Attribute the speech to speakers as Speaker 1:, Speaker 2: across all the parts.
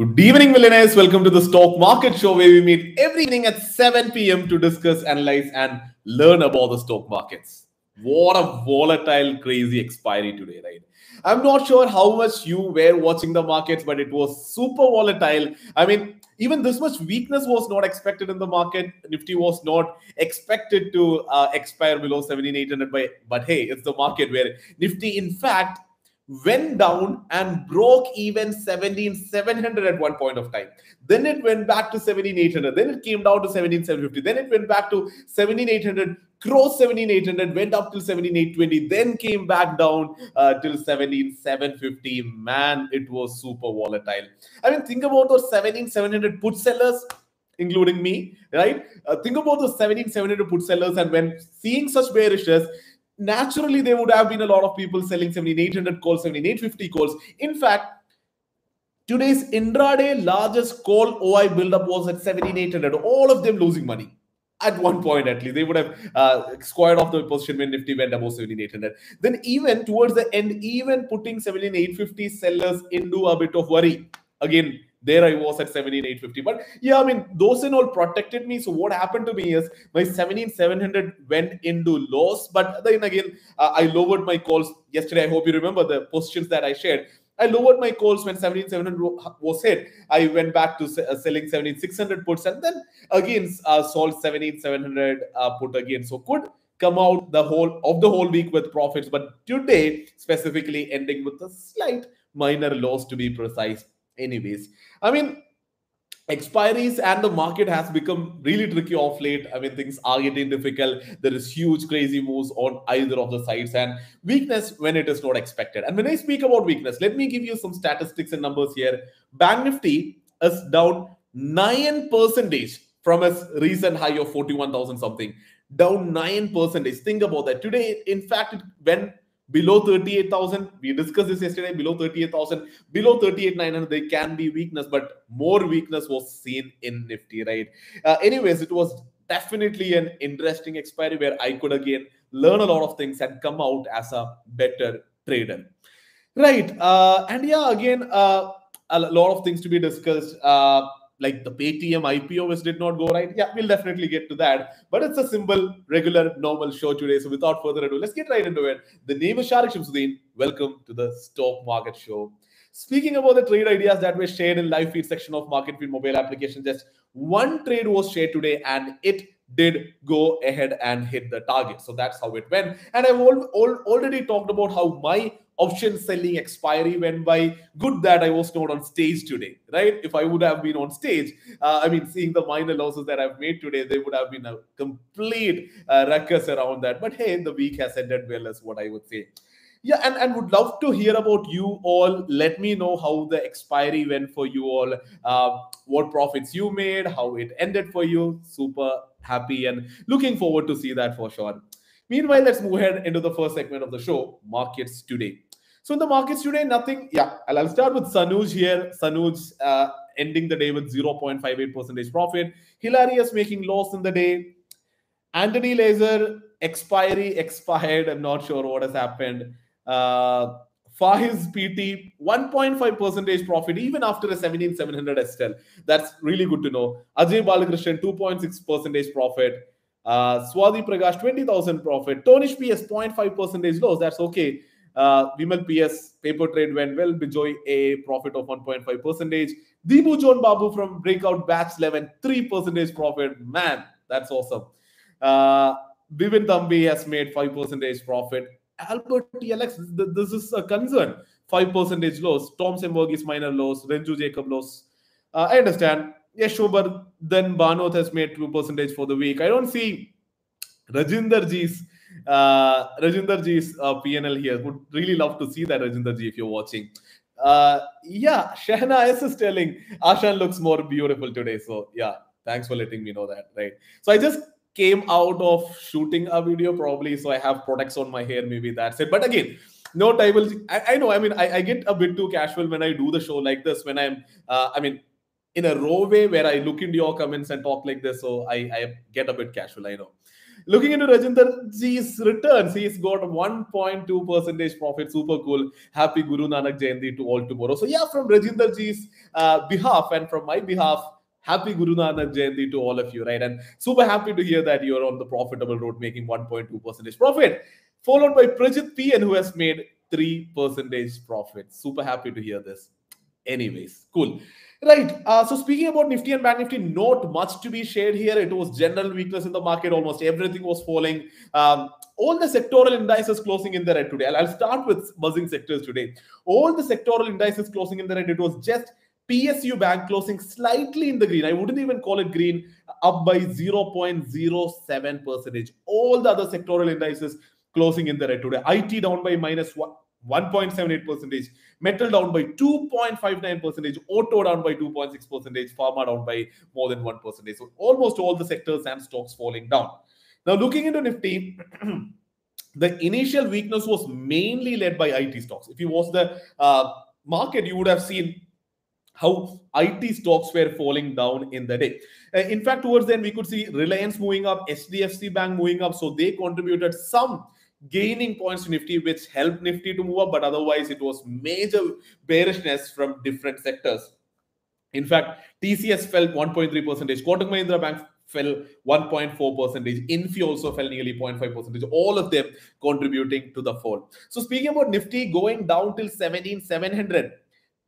Speaker 1: Good evening, millionaires. Welcome to the Stock Market Show, where we meet every evening at 7 p.m. to discuss, analyze, and learn about the stock markets. What a volatile, crazy expiry today, right? I'm not sure how much you were watching the markets, but it was super volatile. I mean, even this much weakness was not expected in the market. Nifty was not expected to uh, expire below 17,800. But, but hey, it's the market where Nifty, in fact, went down and broke even 17,700 at one point of time. Then it went back to 17,800. Then it came down to 17,750. Then it went back to 17,800, crossed 17,800, went up till 17,820, then came back down uh, till 17,750. Man, it was super volatile. I mean, think about those 17,700 put sellers including me, right? Uh, think about the 17,700 put sellers, and when seeing such bearishness, naturally there would have been a lot of people selling 17800 calls 17850 calls. In fact today's intraday largest call oi buildup was at 17800 all of them losing money. At one point at least. They would have uh, squared off the position when nifty went above 17800 then even towards the end even putting 17850 sellers into a bit of worry. Again there I was at 17,850. But yeah, I mean, those and all protected me. So what happened to me is my 17,700 went into loss. But then again, uh, I lowered my calls yesterday. I hope you remember the positions that I shared. I lowered my calls when 17,700 was hit. I went back to uh, selling 17,600 puts and then again uh, sold 17,700 uh, put again. So could come out the whole of the whole week with profits. But today, specifically ending with a slight minor loss to be precise anyways i mean expiries and the market has become really tricky off late. I mean things are getting difficult. There is huge crazy moves on either of the sides and weakness when it is not expected. And when i speak about weakness let me give you some statistics and numbers here. Bank nifty is down 9 percentage from its recent high of 41000 something. Down 9 percentage. Think about that. Today in fact it went below 38,000. We discussed this yesterday. Below 38,000, below 38,900, there can be weakness, but more weakness was seen in Nifty, right? Uh, anyways, it was definitely an interesting expiry where I could again learn a lot of things and come out as a better trader. Right. Uh, and yeah, again, uh, a lot of things to be discussed. Uh, like the Paytm IPO did not go right. Yeah, we'll definitely get to that. But it's a simple, regular, normal show today. So without further ado, let's get right into it. The name is Sharique Samsudheen. Welcome to the Stock Market Show. Speaking about the trade ideas that were shared in live feed section of Market Feed mobile application, just one trade was shared today and it did go ahead and hit the target. So that's how it went. And I've al- al- already talked about how my option selling expiry went by. Good that I was not on stage today, right? If I would have been on stage, uh, I mean, seeing the minor losses that I've made today, they would have been a complete uh, ruckus around that. But hey, the week has ended well, is what I would say. Yeah, and, and would love to hear about you all. Let me know how the expiry went for you all, uh, what profits you made, how it ended for you. Super happy and looking forward to see that for sure. Meanwhile, let's move ahead into the first segment of the show, markets today. So in the markets today, nothing. Yeah, I'll start with Sanuj here. Sanuj uh, ending the day with 0.58 percentage profit. Hilarious making loss in the day. Anthony Laser expiry expired. I'm not sure what has happened. Uh, Faiz PT 1.5 percentage profit even after a 17700 SL. That's really good to know. Ajay Balakrishnan 2.6 percentage profit. Uh, Swati Prakash 20,000 profit. Tonish PS 0.5 percentage loss. That's okay. Uh, Vimal PS paper trade went well. Bijoy a profit of 1.5 percentage. Deepu John Babu from breakout batch 11 3 percentage profit. Man, that's awesome. Uh, Bivin Thambi has made 5 percentage profit. Albert TLX, this is a concern. 5 percentage loss. Tom Sembergis minor loss. Renju Jacob loss. Uh, I understand. But then Banoth has made 2 percentage for the week. I don't see Rajinder Ji's uh, Rajinder Ji's uh, PNL here. Would really love to see that Rajinder Ji if you're watching. Uh, yeah, Shahna S is telling Ashan looks more beautiful today. So yeah, thanks for letting me know that. Right. So I just came out of shooting a video probably, so I have products on my hair. Maybe that's it. But again, no I will. I, I know. I mean, I, I, get a bit too casual when I do the show like this. When I'm, uh, I mean, in a raw way where I look into your comments and talk like this. So I, I get a bit casual. I know. Looking into Rajinder Ji's returns, he's got 1.2 percentage profit. Super cool. Happy Guru Nanak Jayanti to all tomorrow. So yeah, from Rajinder Ji's uh, behalf and from my behalf, happy Guru Nanak Jayanti to all of you, right? And super happy to hear that you're on the profitable road, making 1.2 percentage profit. Followed by Prajit P, and who has made 3 percentage profit. Super happy to hear this. Anyways, cool. Right. Uh, so speaking about Nifty and Bank Nifty, not much to be shared here. It was general weakness in the market. Almost everything was falling. Um, all the sectoral indices closing in the red today. I'll, start with buzzing sectors today. All the sectoral indices closing in the red. It was just PSU Bank closing slightly in the green. I wouldn't even call it green, up by 0.07 percentage. All the other sectoral indices closing in the red today. IT down by minus one. 1.78 percentage, metal down by 2.59 percentage, auto down by 2.6 percentage, pharma down by more than 1 percentage. So almost all the sectors and stocks falling down. Now looking into Nifty, the initial weakness was mainly led by IT stocks. If you watch the uh, market, you would have seen how IT stocks were falling down in the day. Uh, in fact, towards then we could see Reliance moving up, HDFC Bank moving up, so they contributed some gaining points to Nifty, which helped Nifty to move up, but otherwise it was major bearishness from different sectors. In fact, TCS fell 1.3 percentage, Kotak Mahindra Bank fell 1.4 percentage, Infy also fell nearly 0.5 percentage, all of them contributing to the fall. So speaking about Nifty going down till 17,700,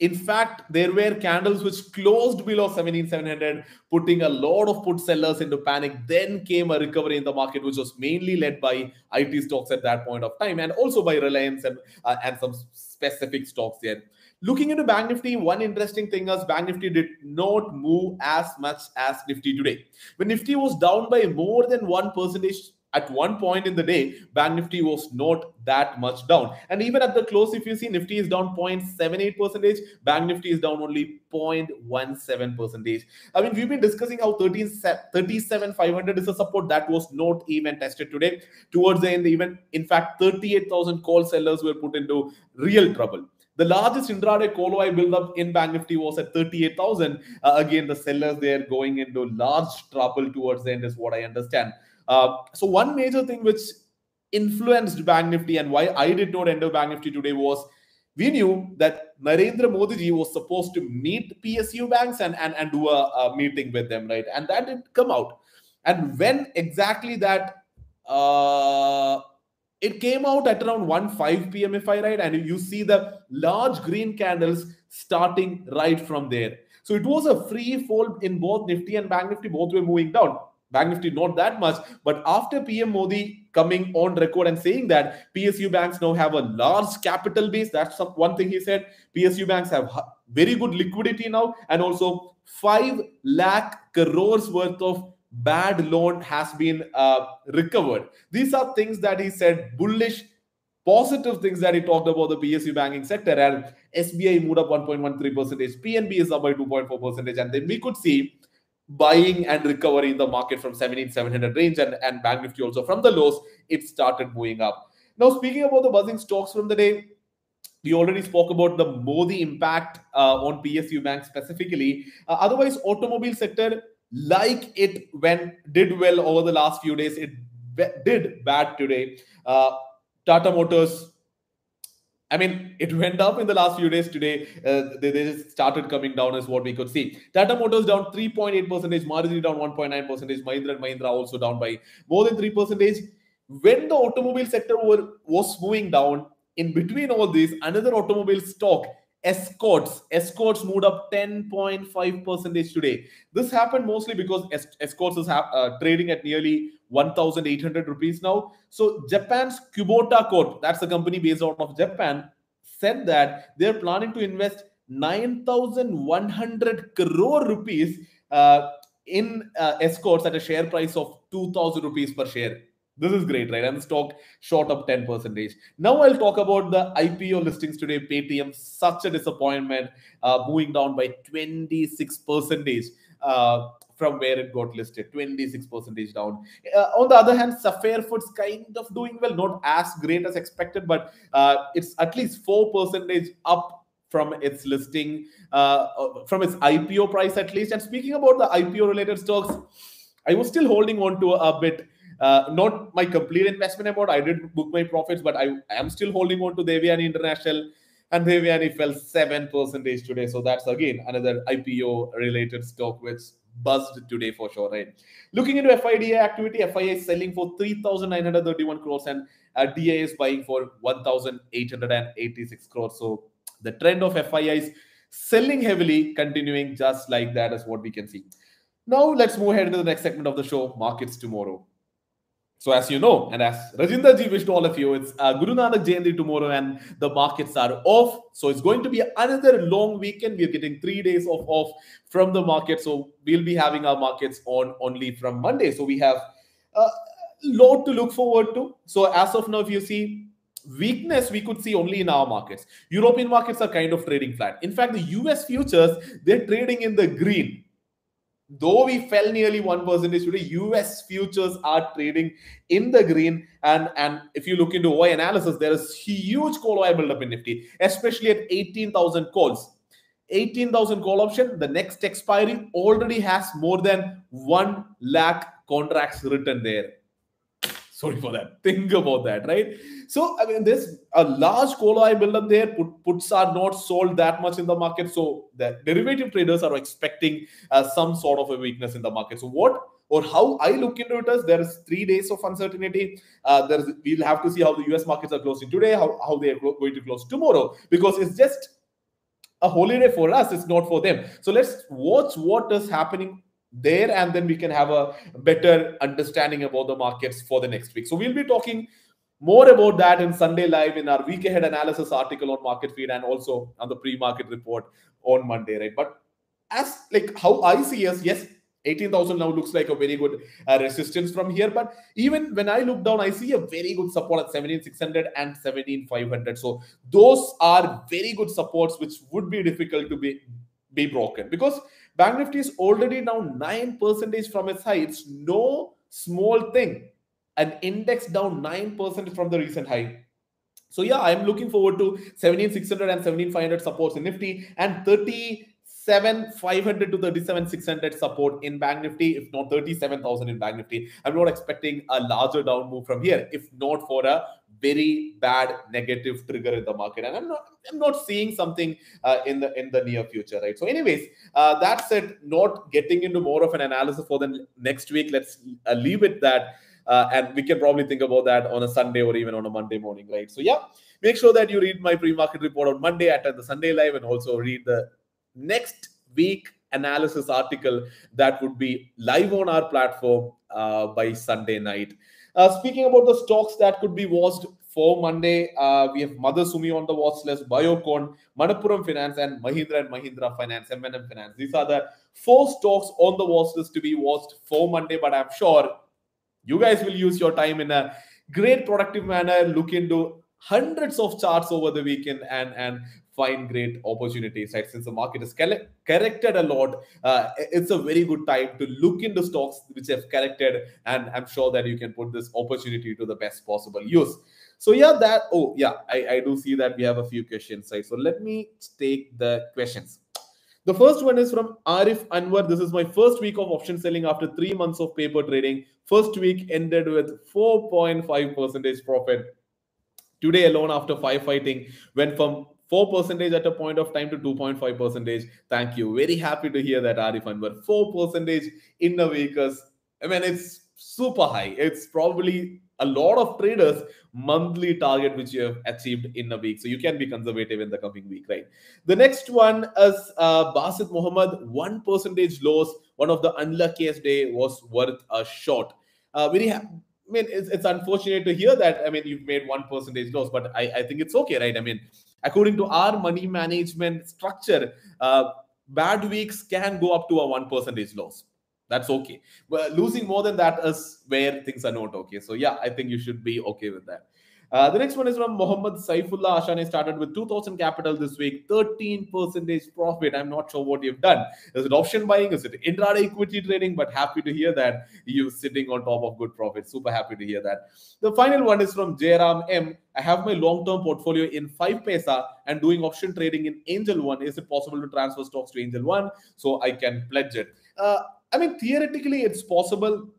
Speaker 1: in fact, there were candles which closed below 17,700, putting a lot of put sellers into panic. Then came a recovery in the market, which was mainly led by IT stocks at that point of time, and also by Reliance and, uh, and some specific stocks there. Looking into Bank Nifty, one interesting thing is Bank Nifty did not move as much as Nifty today. When Nifty was down by more than one percentage at one point in the day, Bank Nifty was not that much down. And even at the close, if you see Nifty is down 0.78 percentage, Bank Nifty is down only 0.17 percentage. I mean, we've been discussing how 13, 37,500 is a support that was not even tested today. Towards the end, even in fact, 38,000 call sellers were put into real trouble. The largest intraday call OI build up in Bank Nifty was at 38,000. Uh, again, the sellers they are going into large trouble towards the end is what I understand. Uh, so one major thing which influenced Bank Nifty and why I did not enter Bank Nifty today was we knew that Narendra Modi ji was supposed to meet PSU banks and, and, and do a, a meeting with them, right? And that didn't come out. And when exactly that uh, it came out at around 1 5 p.m. if I right, and you see the large green candles starting right from there. So it was a free fall in both Nifty and Bank Nifty, both were moving down. Bank Nifty not that much, but after PM Modi coming on record and saying that PSU banks now have a large capital base, that's one thing he said. PSU banks have very good liquidity now, and also five lakh crores worth of bad loan has been uh, recovered. These are things that he said bullish positive things that he talked about the PSU banking sector. And SBI moved up 1.13 percentage, PNB is up by 2.4 percentage, and then we could see buying and recovery in the market from 17700 range and, and Bank Nifty also from the lows, it started moving up. Now, speaking about the buzzing stocks from the day, we already spoke about the Modi impact uh, on PSU Bank specifically. Uh, otherwise, automobile sector, like it when did well over the last few days, it did bad today. Uh, Tata Motors I mean, it went up in the last few days. Today, uh, they, they just started coming down, is what we could see. Tata Motors down 3.8 percentage, Maruti down 1.9 percentage, Mahindra and Mahindra also down by more than 3 percentage. When the automobile sector were, was moving down, in between all this, another automobile stock, Escorts, Escorts moved up 10.5 percentage today. This happened mostly because Escorts is uh, trading at nearly 1,800 rupees now. So Japan's Kubota Corp, that's a company based out of Japan, said that they're planning to invest 9,100 crore rupees uh, in uh, escorts at a share price of 2,000 rupees per share. This is great, right? And the stock shot up 10 percentage. Now I'll talk about the IPO listings today. Paytm, such a disappointment, uh, moving down by 26 percentage. Uh, from where it got listed 26 percentage down uh, on the other hand sapphire foods kind of doing well not as great as expected but uh, it's at least 4 percentage up from its listing uh, uh from its ipo price at least and speaking about the ipo related stocks i was still holding on to a bit uh, not my complete investment amount. I did book my profits, but I am still holding on to Devyani International. And Devyani fell 7% today. So that's again another IPO related stock which buzzed today for sure, right? Looking into FIDA activity, FII is selling for 3,931 crores and uh, DII is buying for 1,886 crores. So the trend of FII is selling heavily, continuing just like that is what we can see. Now let's move ahead into the next segment of the show, markets tomorrow. So as you know, and as Rajinder ji wished to all of you, it's uh, Guru Nanak Jayanti tomorrow and the markets are off. So it's going to be another long weekend. We're getting three days of off from the market. So we'll be having our markets on only from Monday. So we have a lot to look forward to. So as of now, if you see weakness we could see only in our markets european markets are kind of trading flat in fact the us futures they're trading in the green though we fell nearly 1% today us futures are trading in the green. And and if you look into OI analysis there is huge call build buildup in nifty especially at 18000 calls. 18000 call option the next expiry already has more than 1 lakh contracts written there sorry for that think about that right so I mean, there's a large call OI build buildup there. Put, puts are not sold that much in the market, so the derivative traders are expecting uh, some sort of a weakness in the market. So what or how I look into it is there is three days of uncertainty. Uh, there's we'll have to see how the US markets are closing today, how, how they are going to close tomorrow, because it's just a holiday for us, it's not for them. So let's watch what is happening there, and then we can have a better understanding about the markets for the next week. So we'll be talking more about that in Sunday Live in our week ahead analysis article on Market Feed and also on the pre-market report on Monday, right? But as like how I see us, yes, 18,000 now looks like a very good uh, resistance from here. But even when I look down, I see a very good support at 17,600 and 17,500. So those are very good supports, which would be difficult to be, be broken because Bank Nifty is already now 9% from its high. It's no small thing an index down 9% from the recent high. So yeah, I'm looking forward to 17600 and 17500 supports in Nifty and 37,500 to 37,600 support in Bank Nifty, if not 37,000 in Bank Nifty. I'm not expecting a larger down move from here, if not for a very bad negative trigger in the market and i'm not i'm not seeing something uh, in the in the near future right so anyways uh, that said not getting into more of an analysis for the next week let's uh, leave it that uh, and we can probably think about that on a Sunday or even on a Monday morning, right? So, yeah, make sure that you read my pre market report on Monday at the Sunday Live and also read the next week analysis article that would be live on our platform uh, by Sunday night. Uh, speaking about the stocks that could be watched for Monday, uh, we have Motherson Sumi on the watch list, Biocon, Manappuram Finance, and Mahindra and Mahindra Finance, M&M Finance. These are the four stocks on the watch list to be watched for Monday, but I'm sure you guys will use your time in a great productive manner, look into hundreds of charts over the weekend and and find great opportunities right since the market is corrected a lot uh, it's a very good time to look into stocks which have corrected and i'm sure that you can put this opportunity to the best possible use so yeah that oh yeah i, I do see that we have a few questions right so let me take the questions the first one is from Arif Anwar. This is my first week of option selling after three months of paper trading. First week ended with 4.5 percentage profit. Today alone, after firefighting, went from 4 percentage at a point of time to 2.5 percentage. Thank you. Very happy to hear that, Arif Anwar. 4 percentage in a week I mean, it's super high. It's probably a lot of traders monthly target which you have achieved in a week so you can be conservative in the coming week right the next one is uh, basit muhammad one percentage loss one of the unluckiest day was worth a shot uh, very ha- I mean, it's, it's unfortunate to hear that. I mean, you've made one percentage loss, but I, I think it's okay, right? I mean, according to our money management structure, uh, bad weeks can go up to a one percentage loss. That's okay. But losing more than that is where things are not okay. So yeah i think you should be okay with that uh, the next one is from Mohammad Saifullah Ashani started with 2000 capital this week, 13 percentage profit. I'm not sure what you've done. Is it option buying? Is it intraday equity trading? But happy to hear that you're sitting on top of good profit. Super happy to hear that. The final one is from Jairam M. I have my long-term portfolio in 5paisa and doing option trading in Angel One. Is it possible to transfer stocks to Angel One so I can pledge it? Uh, I mean, theoretically, it's possible.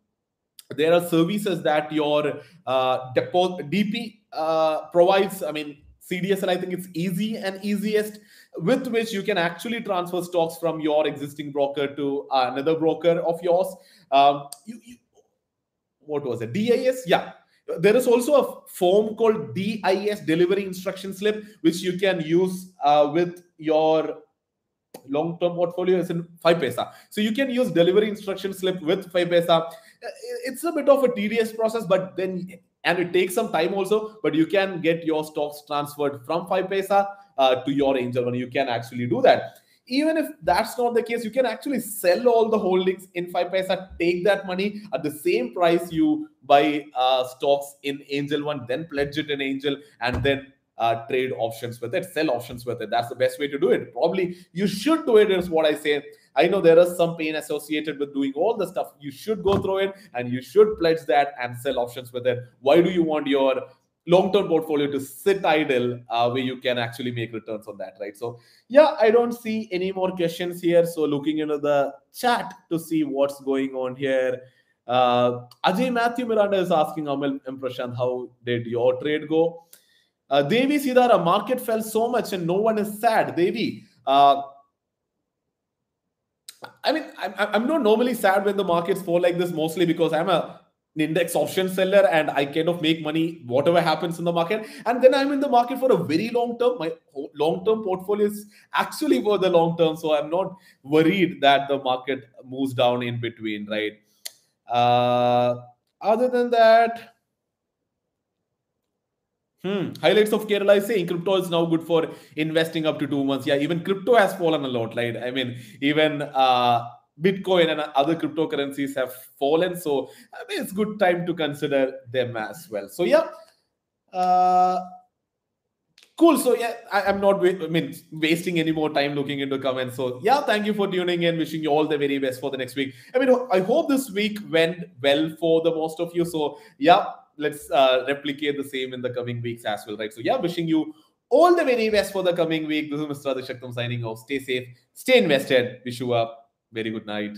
Speaker 1: there are services that your uh, depo- DP uh, provides. I mean, CDSL, I think it's easy and easiest with which you can actually transfer stocks from your existing broker to another broker of yours. Um, you, you, what was it? DIS? Yeah. There is also a form called DIS delivery instruction slip, which you can use uh, with your long-term portfolio is in 5paisa. So you can use delivery instruction slip with 5paisa. It's a bit of a tedious process, but then and it takes some time also, but you can get your stocks transferred from 5paisa uh, to your angel one. You can actually do that. Even if that's not the case, you can actually sell all the holdings in 5paisa, take that money at the same price you buy uh, stocks in Angel One, then pledge it in Angel, and then uh, trade options with it, sell options with it. That's the best way to do it. Probably you should do it, is what I say. I know there is some pain associated with doing all the stuff. You should go through it and you should pledge that and sell options with it. Why do you want your long-term portfolio to sit idle uh, where you can actually make returns on that, right? So yeah, I don't see any more questions here. So looking into the chat to see what's going on here. Uh, Ajay Matthew Miranda is asking Amal Impression, how did your trade go? Uh, Devi Sidara, market fell so much and no one is sad. Devi, uh, I mean, I'm, I'm not normally sad when the markets fall like this, mostly because I'm a index option seller and I kind of make money whatever happens in the market. And then I'm in the market for a very long term. My long term portfolio is actually for the long term. So I'm not worried that the market moves down in between, right? Uh, other than that, Hmm. Highlights of Kerala is saying crypto is now good for investing up to two months. Yeah, even crypto has fallen a lot, Like I mean, even uh, Bitcoin and other cryptocurrencies have fallen. So I mean, it's good time to consider them as well. So yeah, uh, cool. So yeah, I, am not. I mean, wasting any more time looking into comments. So yeah, thank you for tuning in. Wishing you all the very best for the next week. I mean, I hope this week went well for the most of you. So yeah let's uh, replicate the same in the coming weeks as well, right? So yeah, wishing you all the very best for the coming week. This is Mr. Adishaktam signing off. Stay safe, stay invested. Wish you a very good night.